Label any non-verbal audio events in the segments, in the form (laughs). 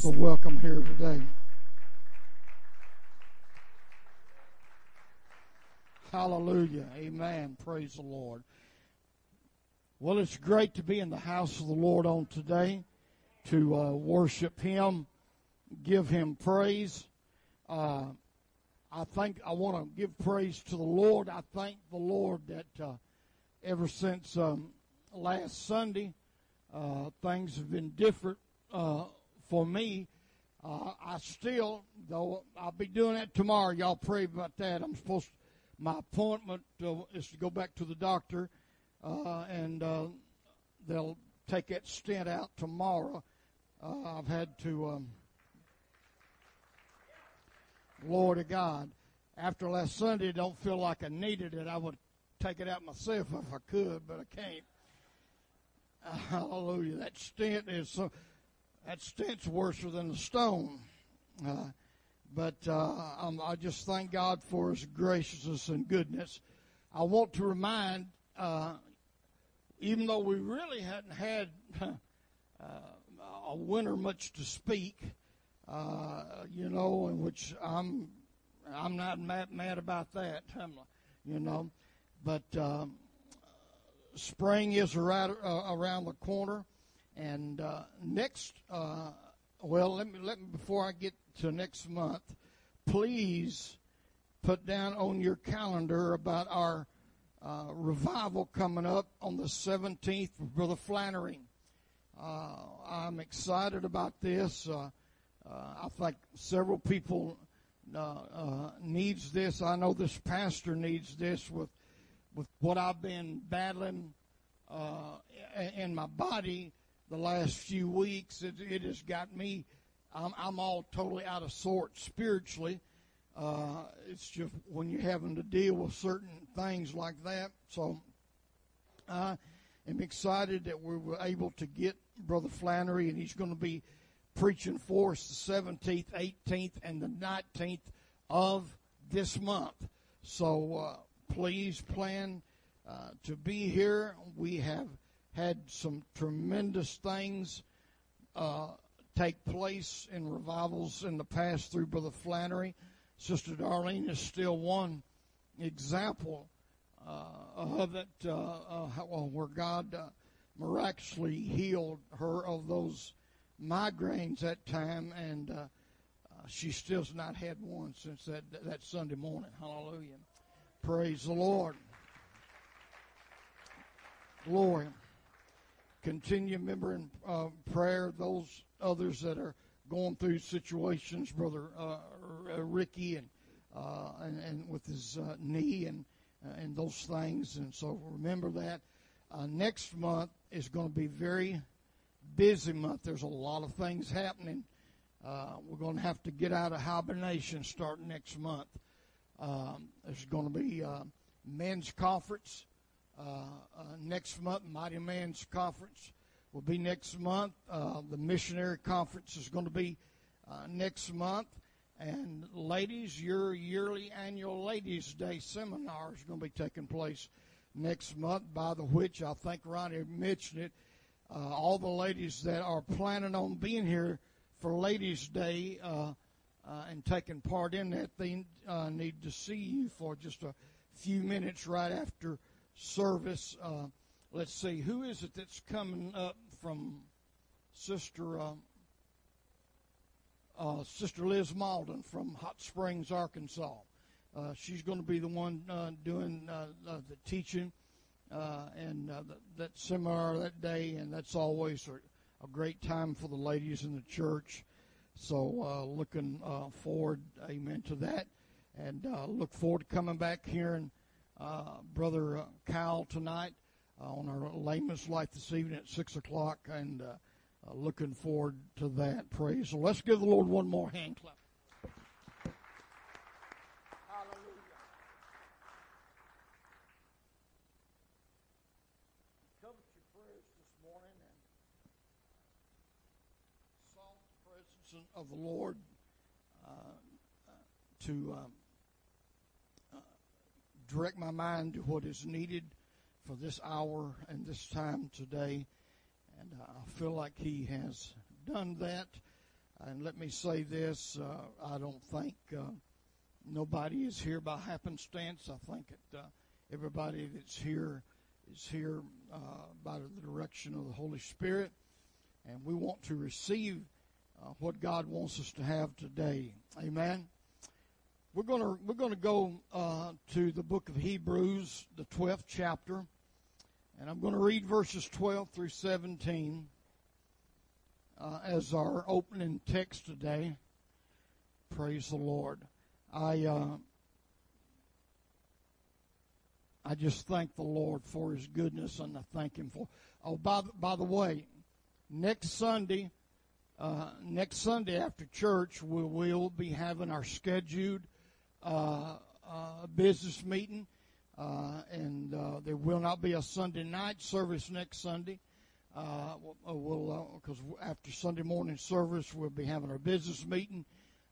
so welcome here today. Hallelujah. Amen. Praise the Lord. Well, it's great to be in the house of the Lord on today to uh, worship Him, give Him praise. Uh, I think I want to give praise to the Lord. I thank the Lord that uh, ever since um, last Sunday, uh, things have been different uh, for me. Uh, I still, though I'll be doing that tomorrow. Y'all pray about that. I'm supposed. My appointment uh, is to go back to the doctor, uh, and uh, they'll take that stent out tomorrow. Uh, I've had to. Um, Lord of God, after last Sunday, don't feel like I needed it. I would take it out myself if I could, but I can't. (laughs) hallelujah! That stent is so. That stent's worse than the stone. Uh, but uh, I just thank God for His graciousness and goodness. I want to remind, uh, even though we really hadn't had (laughs) uh, a winter much to speak, uh, you know, in which I'm, I'm not mad, mad about that, you know, but um, spring is right around the corner, and uh, next, well, let me let me before I get to next month, please put down on your calendar about our uh, revival coming up on the 17th with Brother Flannery. Uh, I'm excited about this. Uh, uh I think several people uh, uh, needs this. I know this pastor needs this with with what I've been battling in my body the last few weeks. It, it has got me I'm, I'm all totally out of sorts spiritually. Uh, it's just when you're having to deal with certain things like that. So I am excited that we were able to get Brother Flannery, and he's going to be preaching for us the 17th, 18th, and the 19th of this month. So uh, please plan uh, to be here. We have had some tremendous things uh, take place in revivals in the past through Brother Flannery. Sister Darlene is still one example uh, of it, uh, uh, where God uh, miraculously healed her of those migraines that time, and uh, uh, she still's not had one since that that Sunday morning. Hallelujah! Praise the Lord. Glory. Continue remembering prayer those others that are going through situations, Brother uh, uh, Ricky, and, uh, and, and with his uh, knee and uh, and those things. And so remember that. Uh, next month is going to be very busy month. There's a lot of things happening. we're going to have to get out of hibernation starting next month. Um, there's going to be men's conference next month, Mighty Man's Conference will be next month. Uh, the missionary conference is going to be uh, next month. And ladies, your yearly annual Ladies' Day seminar is going to be taking place next month, by the which I think Ronnie mentioned it. Uh, all the ladies that are planning on being here for Ladies' Day uh, uh, and taking part in that, they uh, need to see you for just a few minutes right after service let's see, who is it that's coming up from Sister uh, uh, Sister Liz Malden from Hot Springs, Arkansas. Uh, she's going to be the one uh, doing uh, the teaching uh, and that seminar that day, and that's always a, a, great time for the ladies in the church. So looking forward, amen, to that, and look forward to coming back here and Brother Kyle tonight uh, on our layman's life this evening at 6 o'clock, and uh, uh, looking forward to that. Praise. So let's give the Lord one more hand clap. Of the Lord uh, uh, to um, uh, direct my mind to what is needed for this hour and this time today. And I feel like He has done that. And let me say this uh, I don't think uh, nobody is here by happenstance. I think that uh, everybody that's here is here uh, by the direction of the Holy Spirit. And we want to receive uh, what God wants us to have today. Amen. We're going to we're going to go uh, to the book of Hebrews, the 12th chapter, and I'm going to read verses 12 through 17 uh, as our opening text today. Praise the Lord. I uh, I just thank the Lord for His goodness, and I thank Him for. Oh, by the, by the way, next Sunday, uh, next Sunday after church, we will be having our scheduled business meeting, uh, and uh, there will not be a Sunday night service next Sunday. Uh, we'll because after Sunday morning service, we'll be having our business meeting,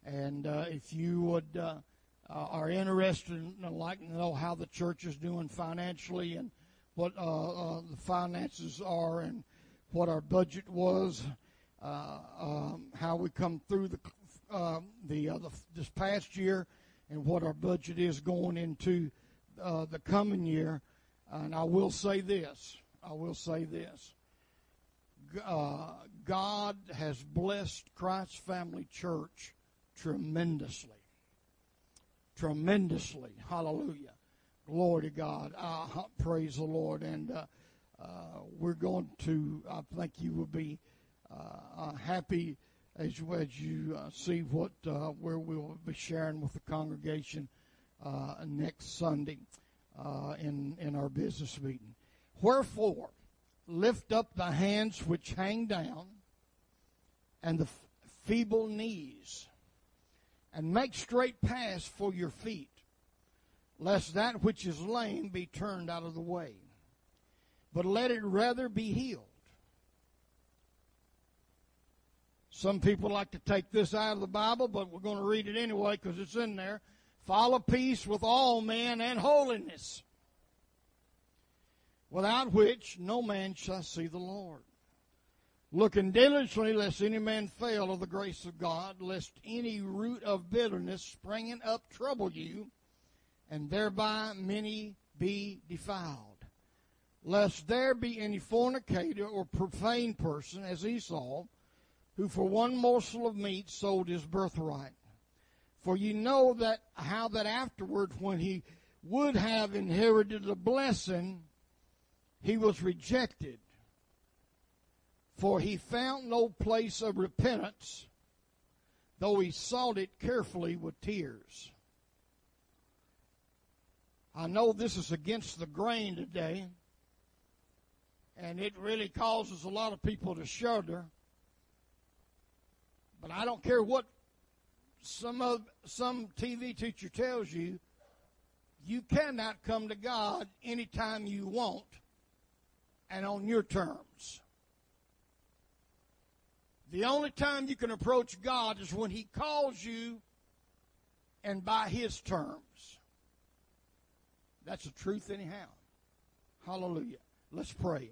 and if you would are interested and like to know how the church is doing financially and what the finances are and what our budget was, uh, um, how we come through the uh, the, uh, the, this past year, and what our budget is going into uh, the coming year. And I will say this. I will say this. Uh, God has blessed Christ Family Church tremendously. Tremendously. Hallelujah. Glory to God. I praise the Lord. And uh, uh, we're going to, I think you will be uh, happy as, as you uh, see what uh, where we will be sharing with the congregation uh, next Sunday uh, in in our business meeting. Wherefore, lift up the hands which hang down, and the f- feeble knees, and make straight paths for your feet, lest that which is lame be turned out of the way, but let it rather be healed. Some people like to take this out of the Bible, but we're going to read it anyway because it's in there. Follow peace with all men and holiness, without which no man shall see the Lord. Looking diligently, lest any man fail of the grace of God, lest any root of bitterness springing up trouble you, and thereby many be defiled. Lest there be any fornicator or profane person, as Esau, who for one morsel of meat sold his birthright. For you know that how that afterward, when he would have inherited the blessing, he was rejected. For he found no place of repentance, though he sought it carefully with tears. I know this is against the grain today, and it really causes a lot of people to shudder. But I don't care what some of some TV teacher tells you, you cannot come to God anytime you want and on your terms. The only time you can approach God is when He calls you and by His terms. That's the truth, anyhow. Hallelujah. Let's pray.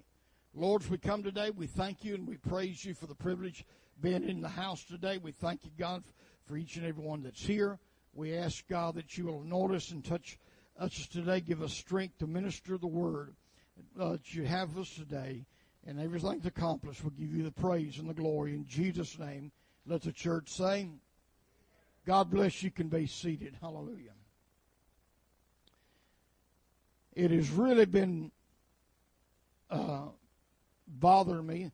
Lord, as we come today, we thank you and we praise you for the privilege being in the house today. We thank you, God, for each and every one that's here. We ask, God, that you will notice and touch us today. Give us strength to minister the word uh, that you have us today. And everything's accomplished. We'll give you the praise and the glory. In Jesus' name, let the church say, God bless you. Can be seated. Hallelujah. It has really been uh, bothering me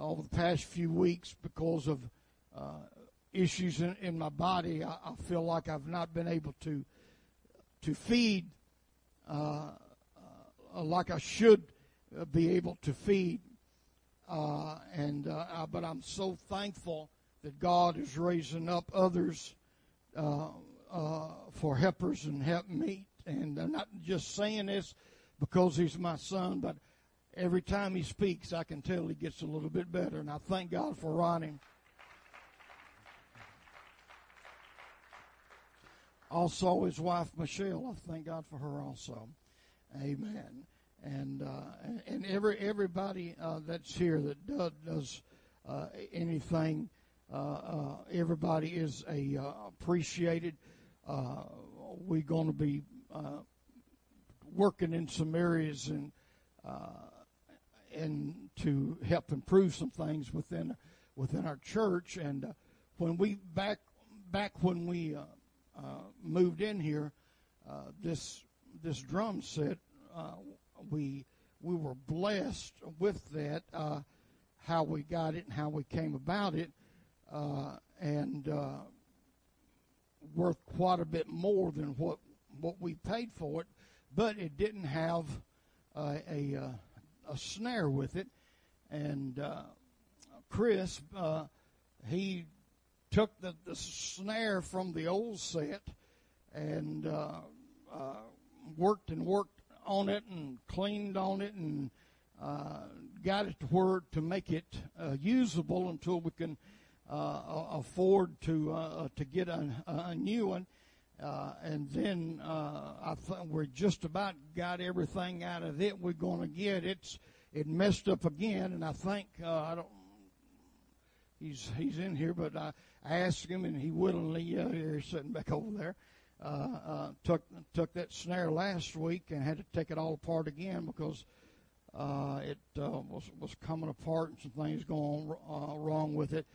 over the past few weeks because of uh, issues in, in, my body. I, I, feel like I've not been able to to feed uh, uh, like I should be able to feed, uh, and uh, but I'm so thankful that God is raising up others uh, for helpers and help meet. And I'm not just saying this because he's my son, but every time he speaks, I can tell he gets a little bit better. And I thank God for Ronnie. Also, his wife Michelle. I thank God for her also. Amen. And uh, and every everybody uh, that's here that does, uh, anything uh, uh, everybody is a uh, appreciated. Uh, we're going to be uh, working in some areas and and to help improve some things within within our church. And when we back back when we moved in here, this this drum set we we were blessed with that. Uh, how we got it and how we came about it, uh, and uh, worth quite a bit more than what what we paid for it. But it didn't have uh, a uh, a snare with it, and uh, Chris he took the, the snare from the old set and worked and worked on it and cleaned on it and uh, got it to where to make it uh, usable until we can uh, afford to uh, to get a, a new one. Uh, and then uh, I th- we're just about got everything out of it we're going to get. It's it messed up again, and I think I don't. He's he's in here, but I, asked him, and he willingly uh, he's sitting back over there uh, uh, took took that snare last week and had to take it all apart again because uh, it uh, was was coming apart and some things going uh, wrong with it.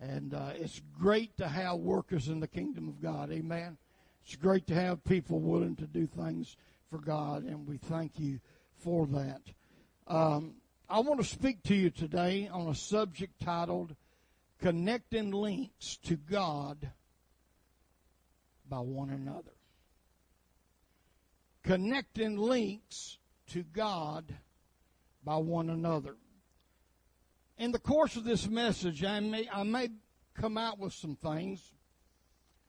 And uh, it's great to have workers in the kingdom of God. Amen. It's great to have people willing to do things for God, and we thank you for that. Um, I want to speak to you today on a subject titled "Connecting Links to God." by one another. Connecting links to God by one another. In the course of this message, I may, I may come out with some things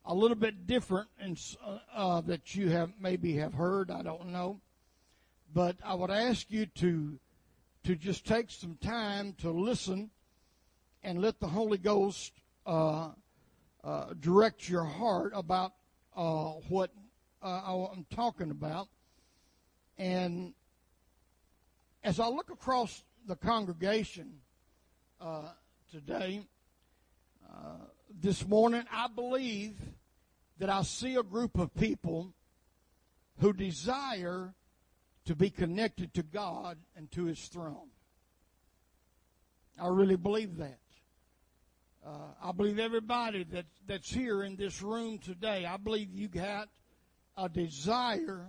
a little bit different and uh, uh, that you have maybe have heard. I don't know, but I would ask you to to just take some time to listen and let the Holy Ghost uh, uh direct your heart about uh, what uh, I'm talking about. And as I look across the congregation today, uh, this morning, I believe that I see a group of people who desire to be connected to God and to His throne. I really believe that. Uh, I believe everybody that, that's here in this room today, I believe you got a desire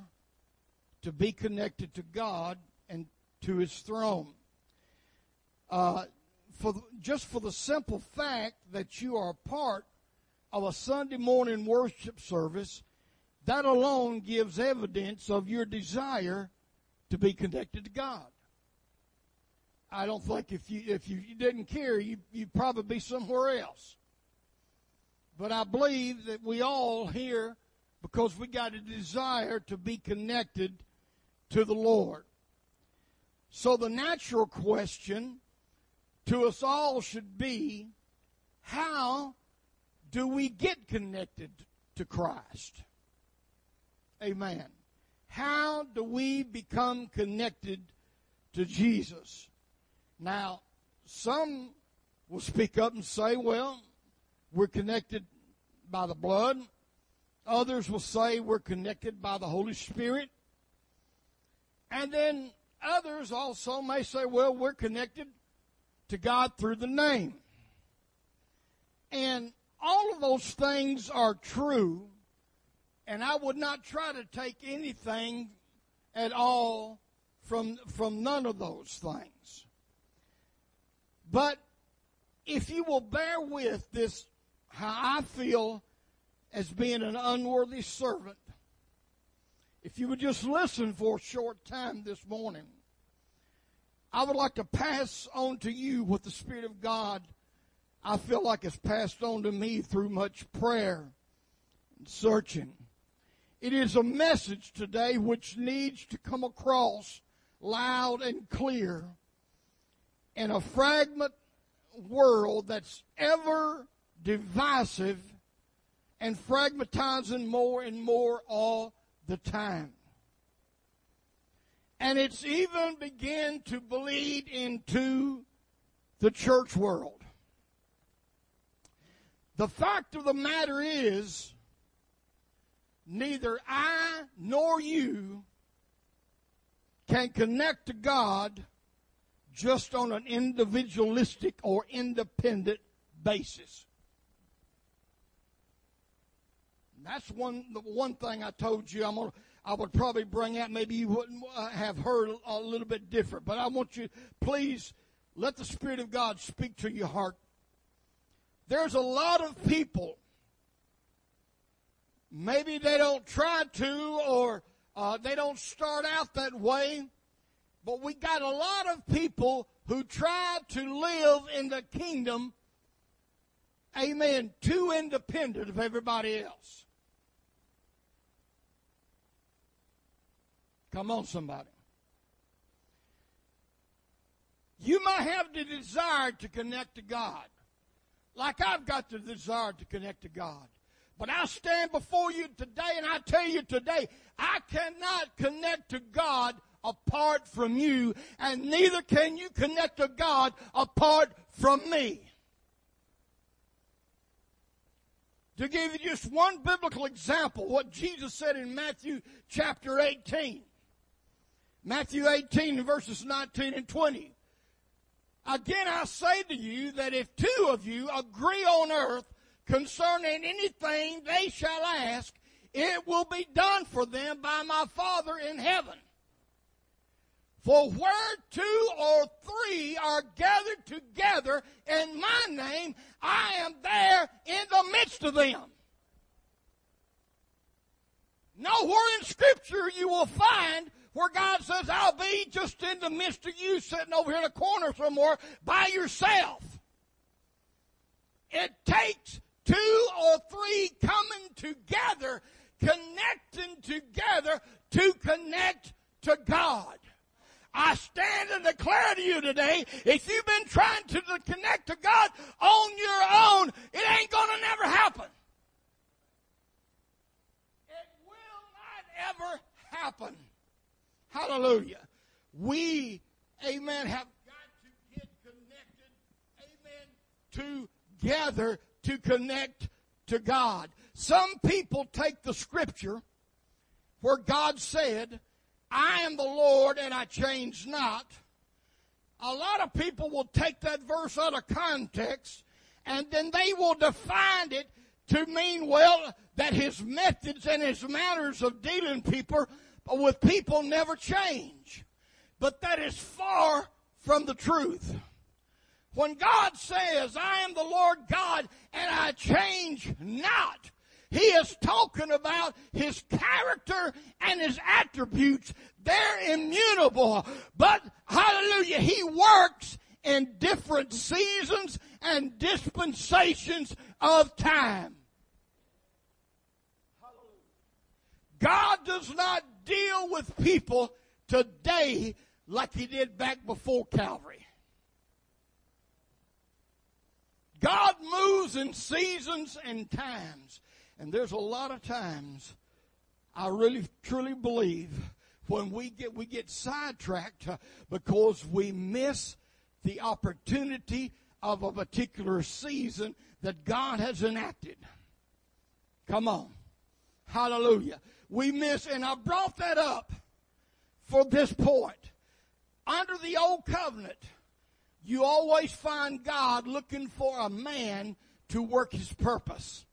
to be connected to God and to His throne. Uh, for just for the simple fact that you are a part of a Sunday morning worship service, that alone gives evidence of your desire to be connected to God. I don't think if you if you didn't care, you you'd probably be somewhere else. But I believe that we all here because we got a desire to be connected to the Lord. So the natural question to us all should be how do we get connected to Christ? Amen. How do we become connected to Jesus? Now, some will speak up and say, well, we're connected by the blood. Others will say we're connected by the Holy Spirit. And then others also may say, well, we're connected to God through the name. And all of those things are true, and I would not try to take anything at all from, from none of those things. But if you will bear with this, how I feel as being an unworthy servant, if you would just listen for a short time this morning, I would like to pass on to you what the Spirit of God I feel like has passed on to me through much prayer and searching. It is a message today which needs to come across loud and clear in a fragment world that's ever divisive and fragmentizing more and more all the time. And it's even begun to bleed into the church world. The fact of the matter is, neither I nor you can connect to God just on an individualistic or independent basis. That's one the one thing I told you I'm gonna I would probably bring out. Maybe you wouldn't uh, have heard a little bit different, but I want you please let the Spirit of God speak to your heart. There's a lot of people. Maybe they don't try to, or uh, they don't start out that way. But we got a lot of people who try to live in the kingdom, amen, too independent of everybody else. Come on, somebody. You might have the desire to connect to God, like I've got the desire to connect to God. But I stand before you today and I tell you today, I cannot connect to God apart from you, and neither can you connect to God apart from me. To give you just one biblical example, what Jesus said in Matthew chapter 18. Matthew 18 verses 19 and 20. Again I say to you that if two of you agree on earth concerning anything they shall ask, it will be done for them by my Father in heaven. For where two or three are gathered together in my name, I am there in the midst of them. Nowhere in Scripture you will find where God says, I'll be just in the midst of you sitting over here in a corner somewhere by yourself. It takes two or three coming together, connecting together to connect to God. I stand and declare to you today, if you've been trying to connect to God on your own, it ain't gonna never happen. It will not ever happen. Hallelujah. We, amen, have got to get connected, amen, together to connect to God. Some people take the scripture where God said, I am the Lord and I change not. A lot of people will take that verse out of context and then they will define it to mean, well, that his methods and his manners of dealing people with people never change. But that is far from the truth. When God says, I am the Lord God and I change not, he is talking about his character and his attributes. They're immutable. But, hallelujah, he works in different seasons and dispensations of time. God does not deal with people today like he did back before Calvary. God moves in seasons and times. And there's a lot of times I really truly believe when we get we get sidetracked uh, because we miss the opportunity of a particular season that God has enacted. Come on. Hallelujah. We miss and I brought that up for this point. Under the old covenant, you always find God looking for a man to work his purpose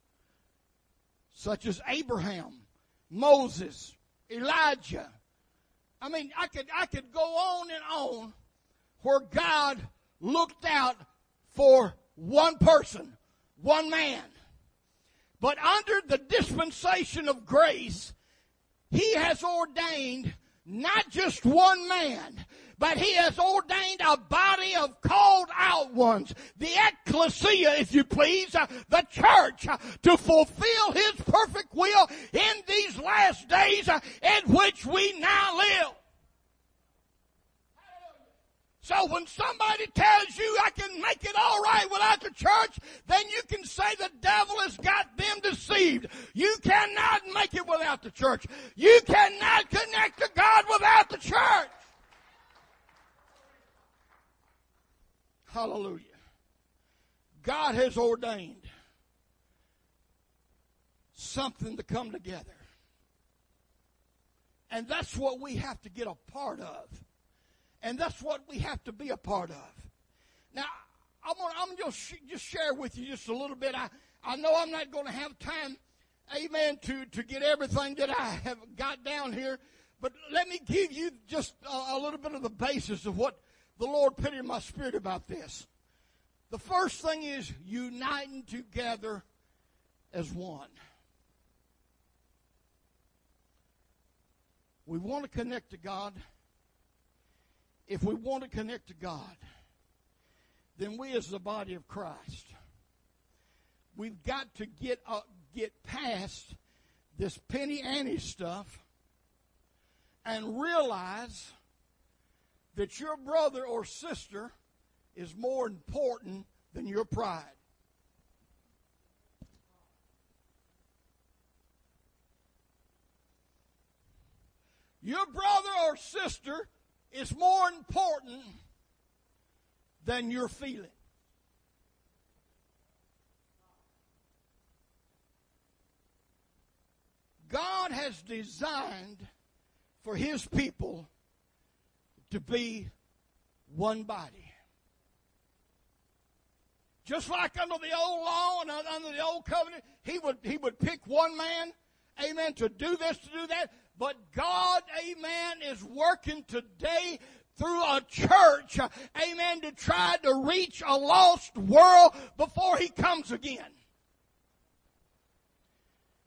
such as Abraham, Moses, Elijah. I mean, I could, I could go on and on where God looked out for one person, one man. But under the dispensation of grace, He has ordained not just one man, but he has ordained a body of called out ones, the ecclesia, if you please, uh, the church, uh, to fulfill his perfect will in these last days uh, in which we now live. So when somebody tells you I can make it all right without the church, then you can say the devil has got them deceived. You cannot make it without the church. You cannot connect to God without the church. Hallelujah. God has ordained something to come together. And that's what we have to get a part of. And that's what we have to be a part of. Now, I'm gonna, I'm just, just share with you just a little bit. I, I know I'm not going to have time, amen, to, to get everything that I have got down here. But let me give you just a, a little bit of the basis of what the Lord put in my spirit about this. The first thing is uniting together as one. We want to connect to God. If we want to connect to God, then we as the body of Christ, we've got to get uh, get past this penny ante stuff and realize that your brother or sister is more important than your pride. Your brother or sister is more important than your feeling. God has designed for His people to be one body. Just like under the old law and under the old covenant, He would, He would pick one man, amen, to do this, to do that. But God, amen, is working today through a church, amen, to try to reach a lost world before He comes again.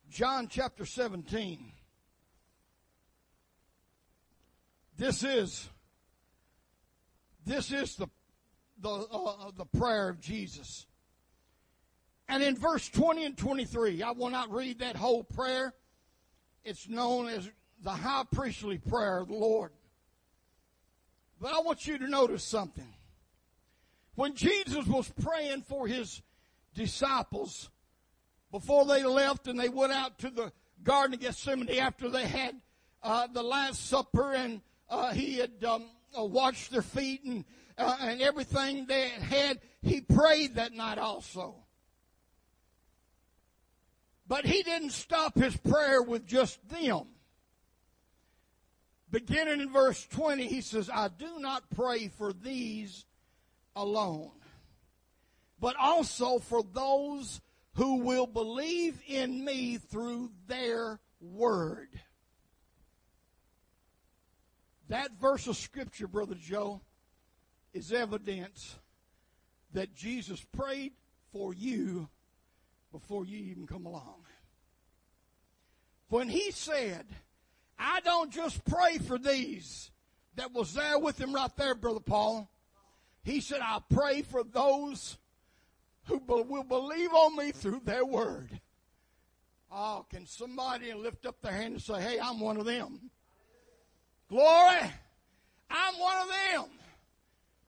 John chapter 17. This is this is the the uh, the prayer of Jesus. And in verse 20 and 23, I will not read that whole prayer. It's known as the high priestly prayer of the Lord. But I want you to notice something. When Jesus was praying for his disciples before they left and they went out to the Garden of Gethsemane after they had uh, the Last Supper and uh, he had um, uh, washed their feet and, uh, and everything they had, he prayed that night also. But he didn't stop his prayer with just them. Beginning in verse 20, he says, I do not pray for these alone, but also for those who will believe in me through their word. That verse of scripture, Brother Joe, is evidence that Jesus prayed for you before you even come along. When he said, I don't just pray for these that was there with him right there, Brother Paul. He said, I pray for those who will believe on me through their word. Oh, can somebody lift up their hand and say, Hey, I'm one of them? Glory, I'm one of them.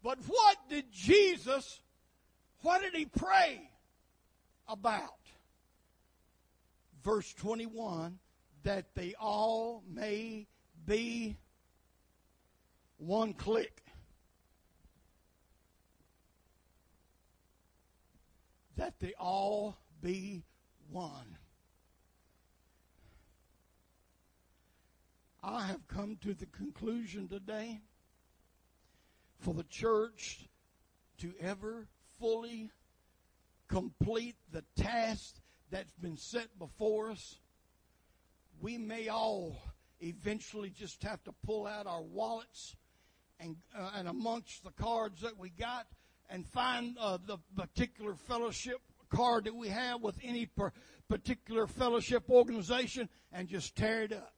But what did Jesus, what did he pray about? Verse 21 that they all may be one click. That they all be one. I have come to the conclusion today for the church to ever fully complete the task that's been set before us we may all eventually just have to pull out our wallets and, uh, and amongst the cards that we got and find uh, the particular fellowship card that we have with any per- particular fellowship organization and just tear it up.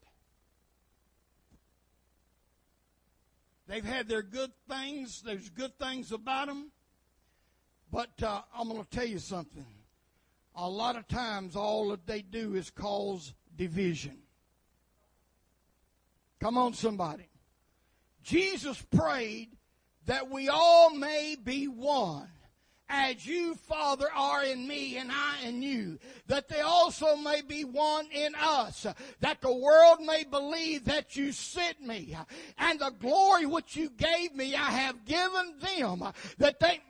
They've had their good things. There's good things about them. But uh, I'm going to tell you something. A lot of times, all that they do is cause division. Come on, somebody. Jesus prayed that we all may be one. As you, Father, are in me and I in you, that they also may be one in us, that the world may believe that you sent me, and the glory which you gave me I have given them, that they,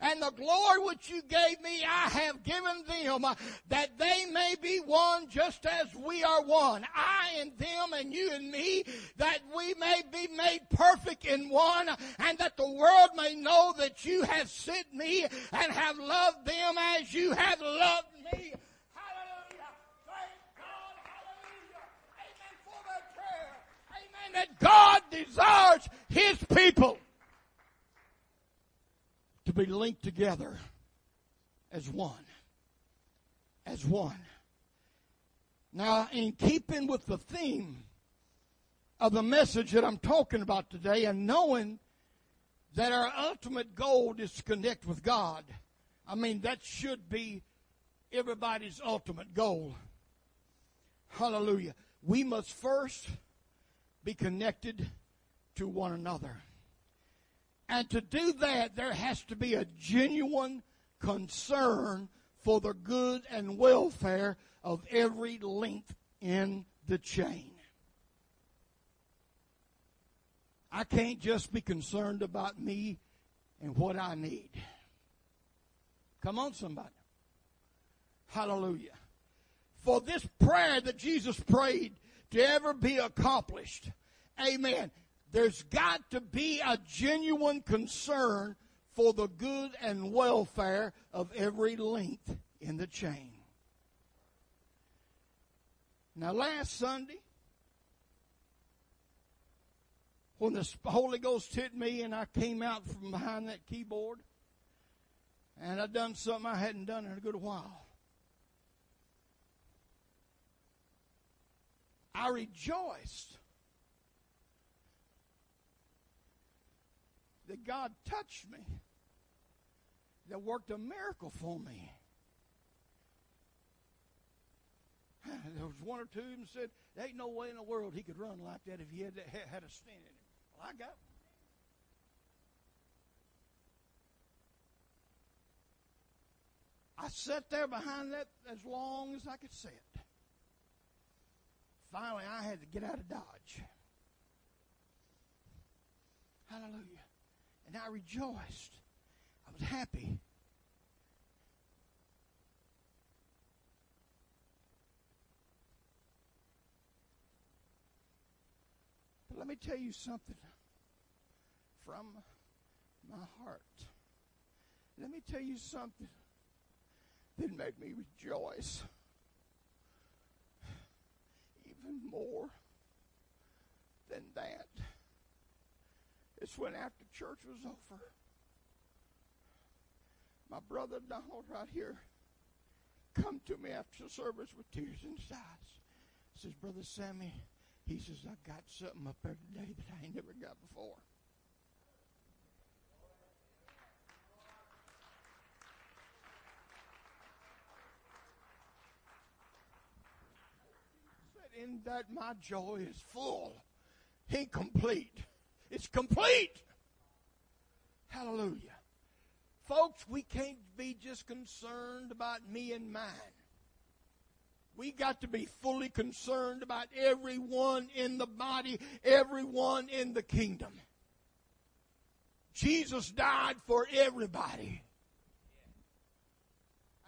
and the glory which you gave me, I have given them, uh, that they may be one just as we are one. I and them and you and me, that we may be made perfect in one, and that the world may know that you have sent me and have loved them as you have loved me. That God desires His people to be linked together as one. As one. Now, in keeping with the theme of the message that I'm talking about today, and knowing that our ultimate goal is to connect with God, I mean, that should be everybody's ultimate goal. Hallelujah. We must first be connected to one another. And to do that, there has to be a genuine concern for the good and welfare of every link in the chain. I can't just be concerned about me and what I need. Come on, somebody. Hallelujah. For this prayer that Jesus prayed to ever be accomplished, amen, there's got to be a genuine concern for the good and welfare of every link in the chain. Now, last Sunday, when the Holy Ghost hit me and I came out from behind that keyboard, and I done something I hadn't done in a good while. I rejoiced that God touched me, that worked a miracle for me. (sighs) There was one or two even said, there ain't no way in the world he could run like that if he had, had a stent in him. Well, I got one. I sat there behind that as long as I could sit. Finally, I had to get out of Dodge. Hallelujah. And I rejoiced. I was happy. But let me tell you something from my heart. Let me tell you something that made me rejoice even more than that. It's when after church was over, my brother Donald right here come to me after service with tears in his eyes. Says, Brother Sammy, he says, I got something up there today that I ain't never got before. Said, In that my joy is full, incomplete. It's complete. Hallelujah. Folks, we can't be just concerned about me and mine. We got to be fully concerned about everyone in the body, everyone in the kingdom. Jesus died for everybody.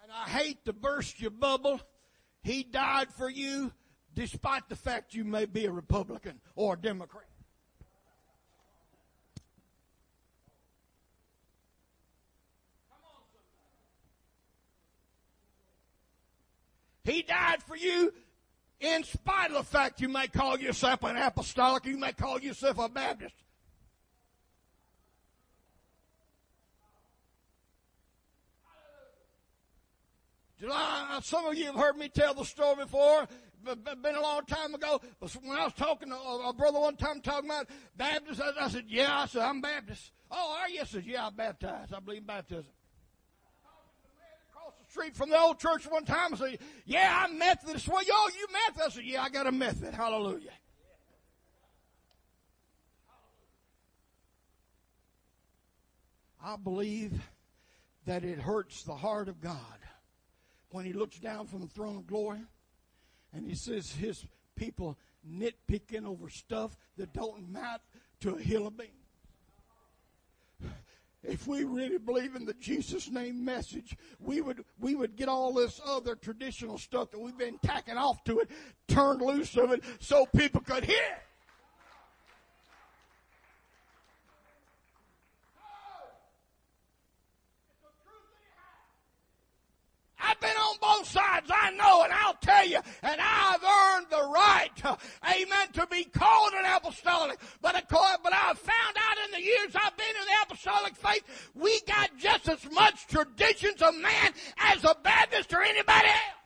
And I hate to burst your bubble. He died for you despite the fact you may be a Republican or a Democrat. He died for you in spite of the fact you may call yourself an apostolic, you may call yourself a Baptist. July, uh, some of you have heard me tell the story before It's been a long time ago. But when I was talking to a brother one time talking about Baptist, I, I said, "Yeah," I said, "I'm Baptist." Oh, are you? I said, "Yeah, I'm baptized. I believe in baptism." Street from the old church one time, I said, "Yeah, I'm Methodist." Well, yo, you Methodist? I said, "Yeah, I got a method." Hallelujah. I believe that it hurts the heart of God when He looks down from the throne of glory and he says his people nitpicking over stuff that don't matter to a hill of beans. If we really believe in the Jesus name message, we would we would get all this other traditional stuff that we've been tacking off to it, turned loose of it, so people could hear. I've been on both sides, I know, and I'll tell you, and I've earned the right, uh, amen, to be called an apostolic. But, but I've found out in the years I've been in the apostolic faith, we got just as much traditions of man as a Baptist or anybody else.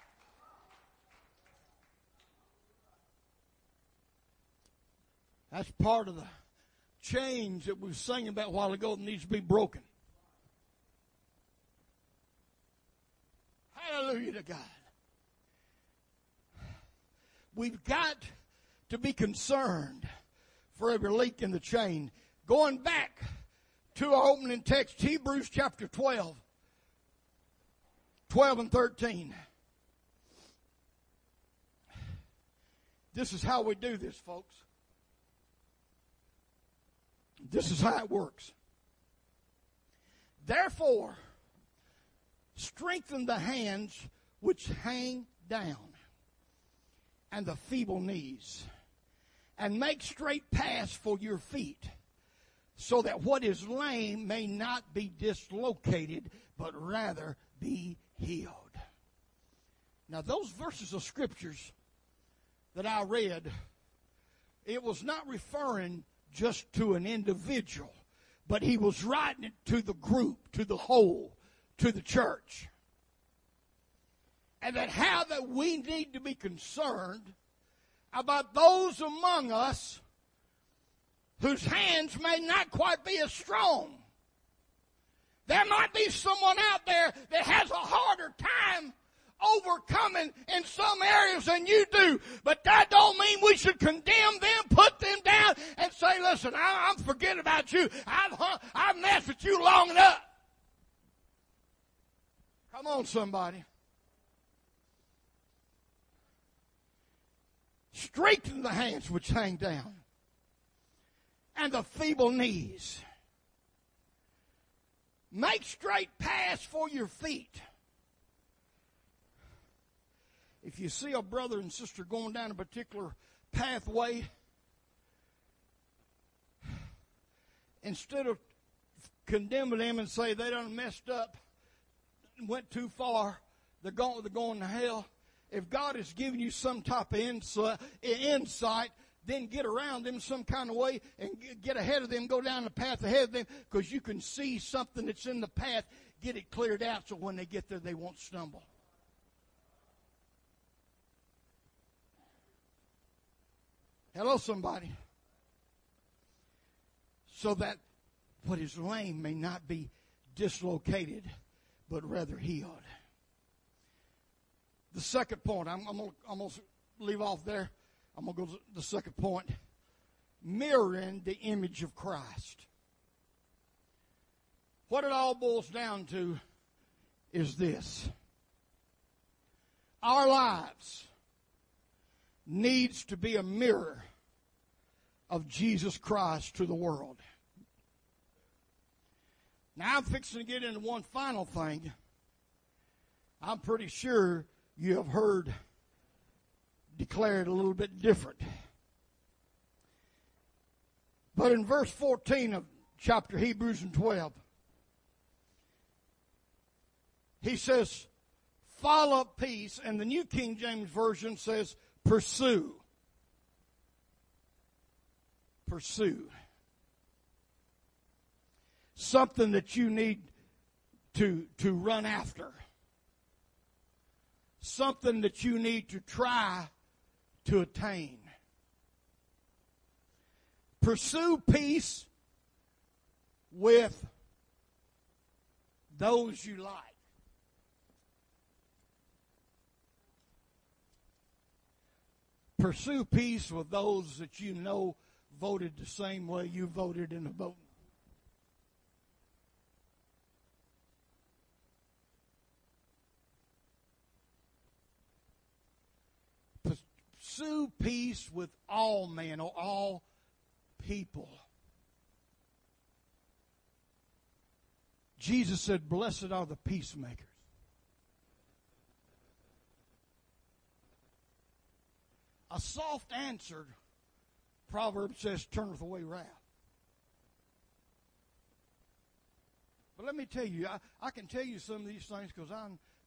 That's part of the change that we were singing about a while ago that needs to be broken. Hallelujah to God. We've got to be concerned for every leak in the chain. Going back to our opening text, Hebrews chapter 12, 12 and 13. This is how we do this, folks. This is how it works. Therefore, strengthen the hands which hang down and the feeble knees and make straight paths for your feet so that what is lame may not be dislocated but rather be healed now those verses of scriptures that i read it was not referring just to an individual but he was writing it to the group to the whole to the church. And that how that we need to be concerned about those among us whose hands may not quite be as strong. There might be someone out there that has a harder time overcoming in some areas than you do. But that don't mean we should condemn them, put them down, and say, listen, I, am forgetting about you. I've, I've messed with you long enough. Come on, somebody. Straighten the hands which hang down and the feeble knees. Make straight paths for your feet. If you see a brother and sister going down a particular pathway, instead of condemning them and say they done messed up, went too far, they're going, they're going to hell. If God has given you some type of insight, insight then get around them some kind of way and get ahead of them, go down the path ahead of them because you can see something that's in the path, get it cleared out so when they get there they won't stumble. Hello, somebody. So that what is lame may not be dislocated but rather healed. The second point, I'm, I'm going to leave off there. I'm going to go to the second point. Mirroring the image of Christ. What it all boils down to is this. Our lives needs to be a mirror of Jesus Christ to the world. Now I'm fixing to get into one final thing. I'm pretty sure you have heard declared a little bit different. But in verse 14 of chapter Hebrews and 12, he says, follow peace, and the New King James Version says, pursue. Pursue something that you need to, to run after, something that you need to try to attain. Pursue peace with those you like. Pursue peace with those that you know voted the same way you voted in the voting pursue peace with all men or all people. Jesus said, Blessed are the peacemakers. A soft answer, proverb says, turneth away wrath. But let me tell you, I, I can tell you some of these things because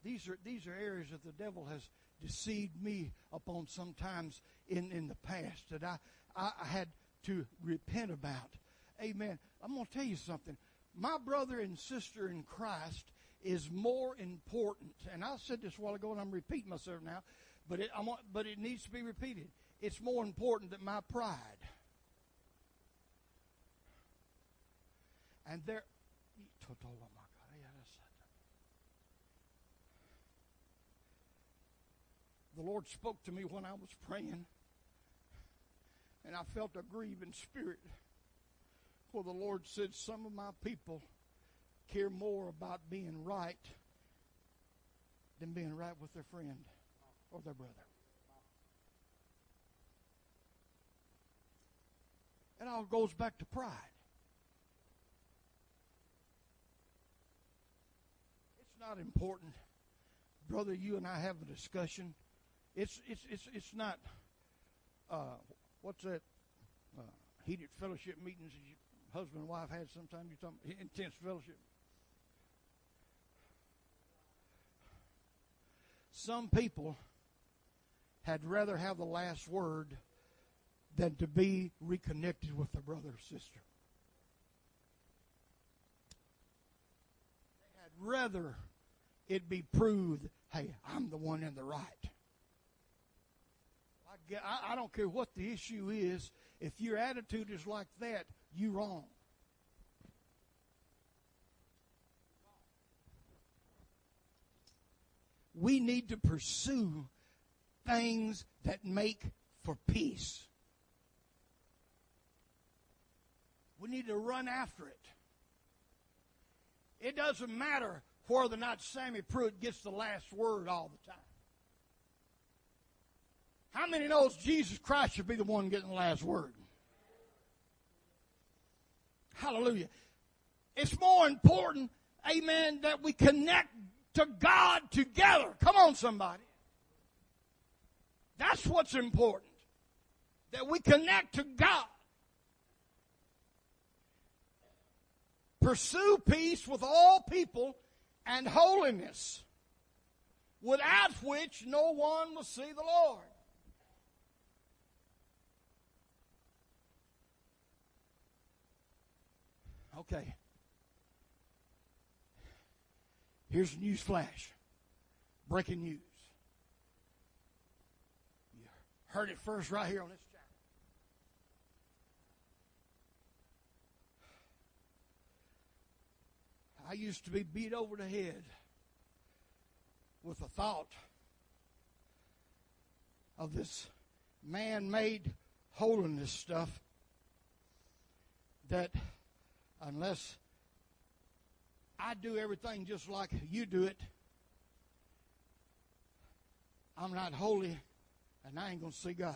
these are these are areas that the devil has deceived me upon sometimes in, in the past that I, I had to repent about. Amen. I'm going to tell you something. My brother and sister in Christ is more important. And I said this a while ago, and I'm repeating myself now, but it, I'm, but it needs to be repeated. It's more important than my pride. And there, the Lord spoke to me when I was praying, and I felt a grieving spirit. For the Lord said, Some of my people care more about being right than being right with their friend or their brother. It all goes back to pride. It's not important, brother, you and I have a discussion it's it's it's it's not. Uh, what's that? Uh, heated fellowship meetings that your husband and wife had sometimes. You talking intense fellowship. Some people had rather have the last word than to be reconnected with their brother or sister. They had rather it be proved, hey, I'm the one in the right. I, I don't care what the issue is. If your attitude is like that, you're wrong. We need to pursue things that make for peace. We need to run after it. It doesn't matter whether or not Sammy Pruitt gets the last word all the time. How many knows Jesus Christ should be the one getting the last word? Hallelujah. It's more important, amen, that we connect to God together. Come on, somebody. That's what's important. That we connect to God. Pursue peace with all people and holiness, without which no one will see the Lord. Okay. Here's news flash. Breaking news. You heard it first right here on this channel. I used to be beat over the head with the thought of this man made holiness stuff that unless I do everything just like you do it, I'm not holy and I ain't going to see God.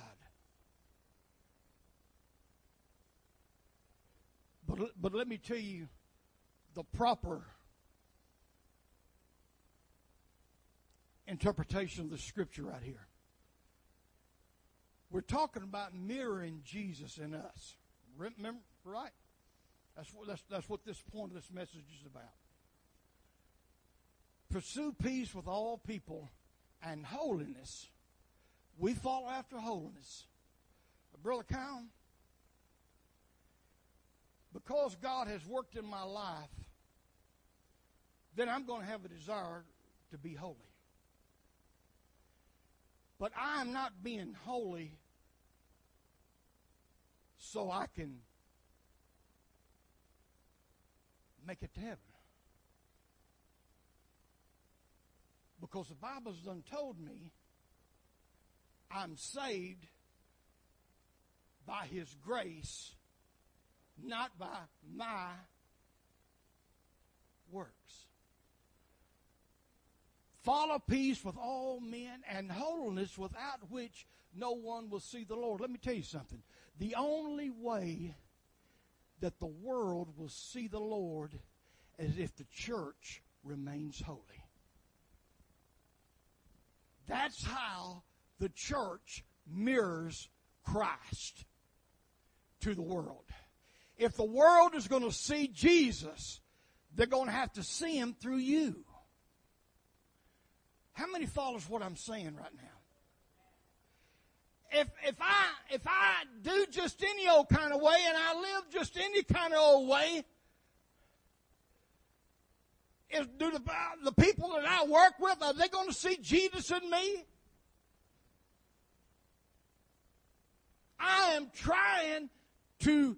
But, but let me tell you the proper interpretation of the scripture right here. We're talking about mirroring Jesus in us. Remember, right? That's what, that's, that's what this point of this message is about. Pursue peace with all people and holiness. We follow after holiness. Brother Kyle, because God has worked in my life, then I'm going to have a desire to be holy. But I am not being holy so I can make it to heaven. Because the Bible's done told me I'm saved by His grace, not by my works. Follow peace with all men and holiness without which no one will see the Lord. Let me tell you something. The only way that the world will see the Lord as if the church remains holy. That's how the church mirrors Christ to the world. If the world is going to see Jesus, they're going to have to see him through you. How many follows what I'm saying right now? If if I if I do just any old kind of way and I live just any kind of old way, is do the the people that I work with are they going to see Jesus in me? I am trying to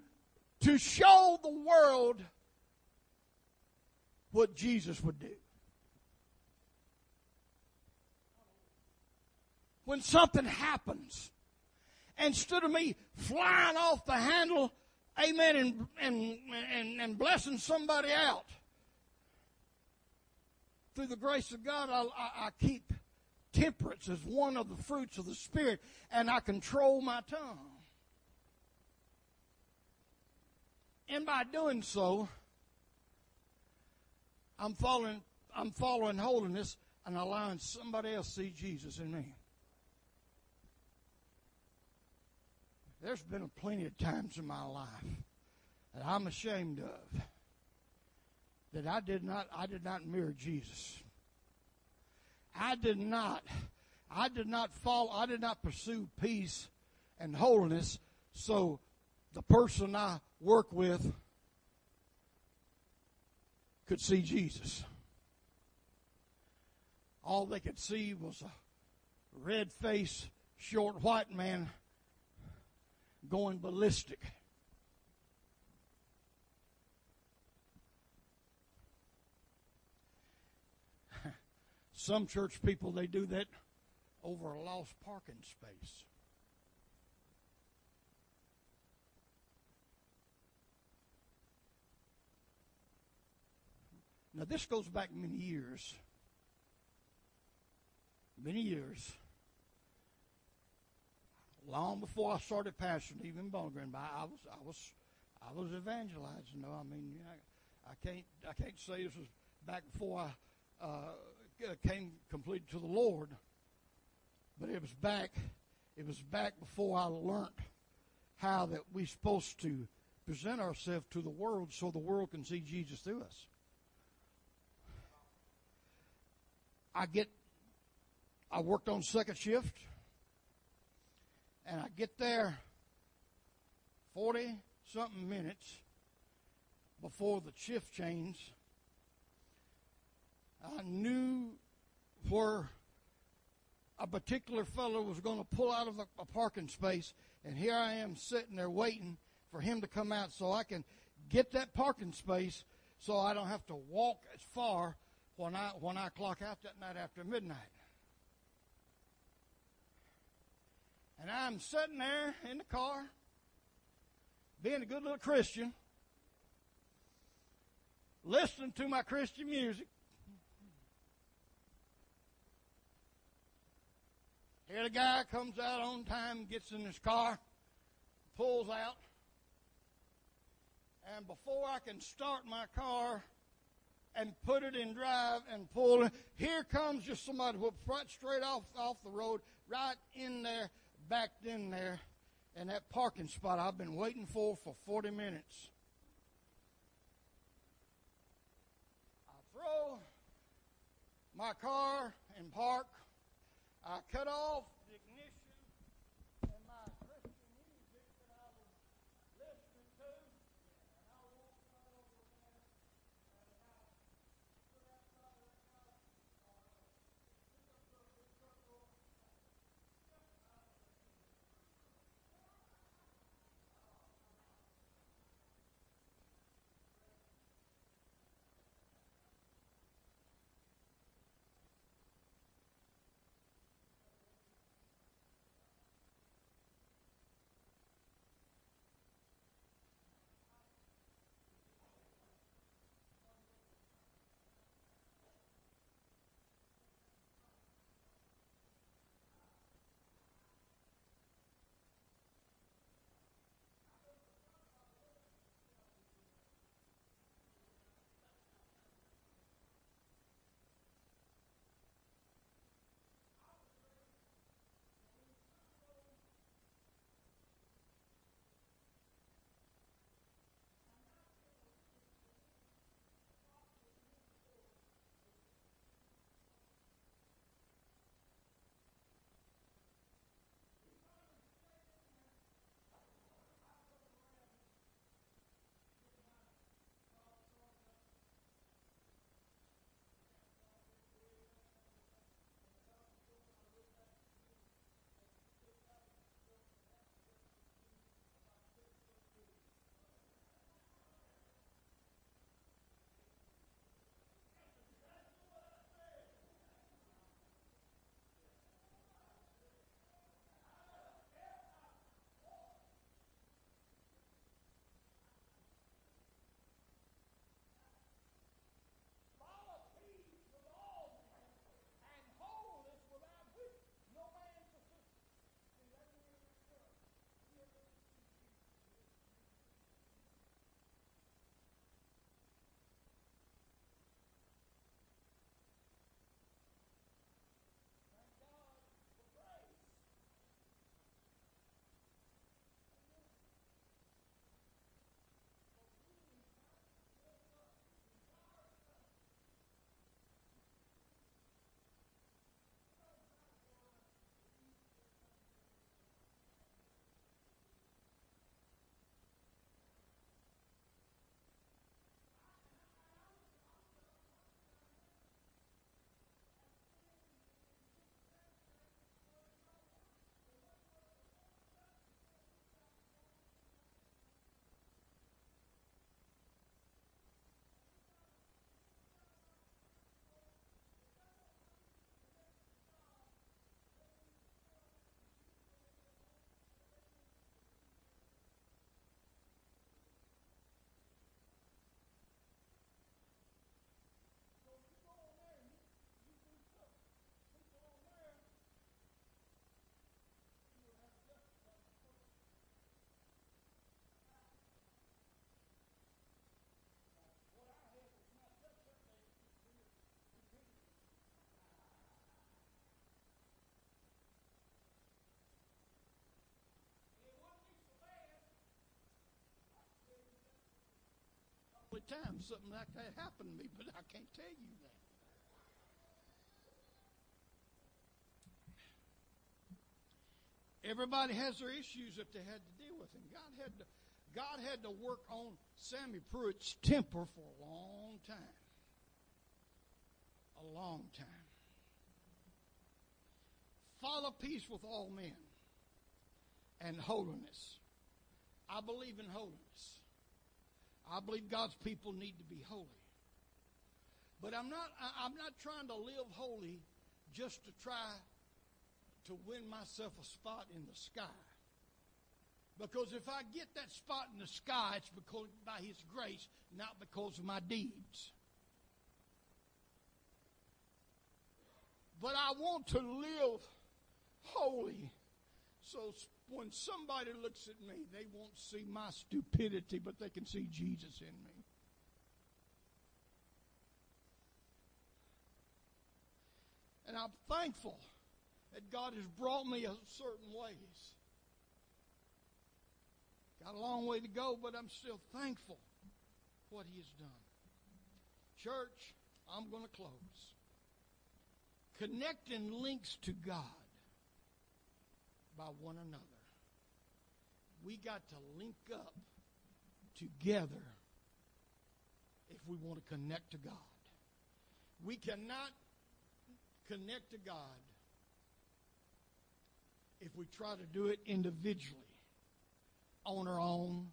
to show the world what Jesus would do. When something happens, instead of me flying off the handle, amen, and, and, and, and blessing somebody out, through the grace of God, I, I, I keep temperance as one of the fruits of the Spirit, and I control my tongue. And by doing so, I'm following, I'm following holiness and allowing somebody else see Jesus in me. There's been plenty of times in my life that I'm ashamed of that I did not I did not mirror Jesus. I did not I did not follow I did not pursue peace and holiness so the person I work with could see Jesus. All they could see was a red faced, short white man going ballistic. (laughs) Some church people, they do that over a lost parking space. Now, this goes back many years. Many years. Long before I started pastoring, even Bowling Green, I was, I was, I was evangelizing. No, I mean, I, I can't, I can't say this was back before I uh, came completely to the Lord, but it was back, it was back before I learned how that we're supposed to present ourselves to the world so the world can see Jesus through us. I get, I worked on second shift, and I get there 40 something minutes before the shift change. I knew where a particular fellow was going to pull out of a, parking space, and here I am sitting there waiting for him to come out so I can get that parking space so I don't have to walk as far when I when I clock out that night after midnight. And I'm sitting there in the car, being a good little Christian, listening to my Christian music. Here the guy comes out on time, gets in his car, pulls out, and before I can start my car, and put it in drive and pull it. Here comes just somebody who right straight off off the road, right in there, backed in there, in that parking spot I've been waiting for for 40 minutes. I throw my car in park. I cut off something like that happened to me, but I can't tell you that. Everybody has their issues that they had to deal with, and God had to God had to work on Sammy Pruitt's temper for a long time. A long time. Follow peace with all men and holiness. I believe in holiness. I believe God's people need to be holy. But I'm not I'm not trying to live holy just to try to win myself a spot in the sky. Because if I get that spot in the sky, it's because by His grace, not because of my deeds. But I want to live holy. So when somebody looks at me, they won't see my stupidity, but they can see Jesus in me. And I'm thankful that God has brought me a certain ways. Got a long way to go, but I'm still thankful for what He has done. Church, I'm going to close. Connecting links to God by one another. We got to link up together if we want to connect to God. We cannot connect to God if we try to do it individually, on our own,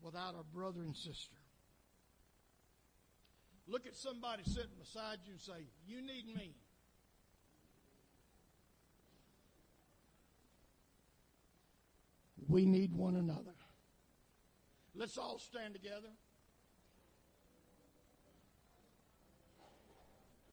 without our brother and sister. Look at somebody sitting beside you and say, You need me. We need one another. Let's all stand together.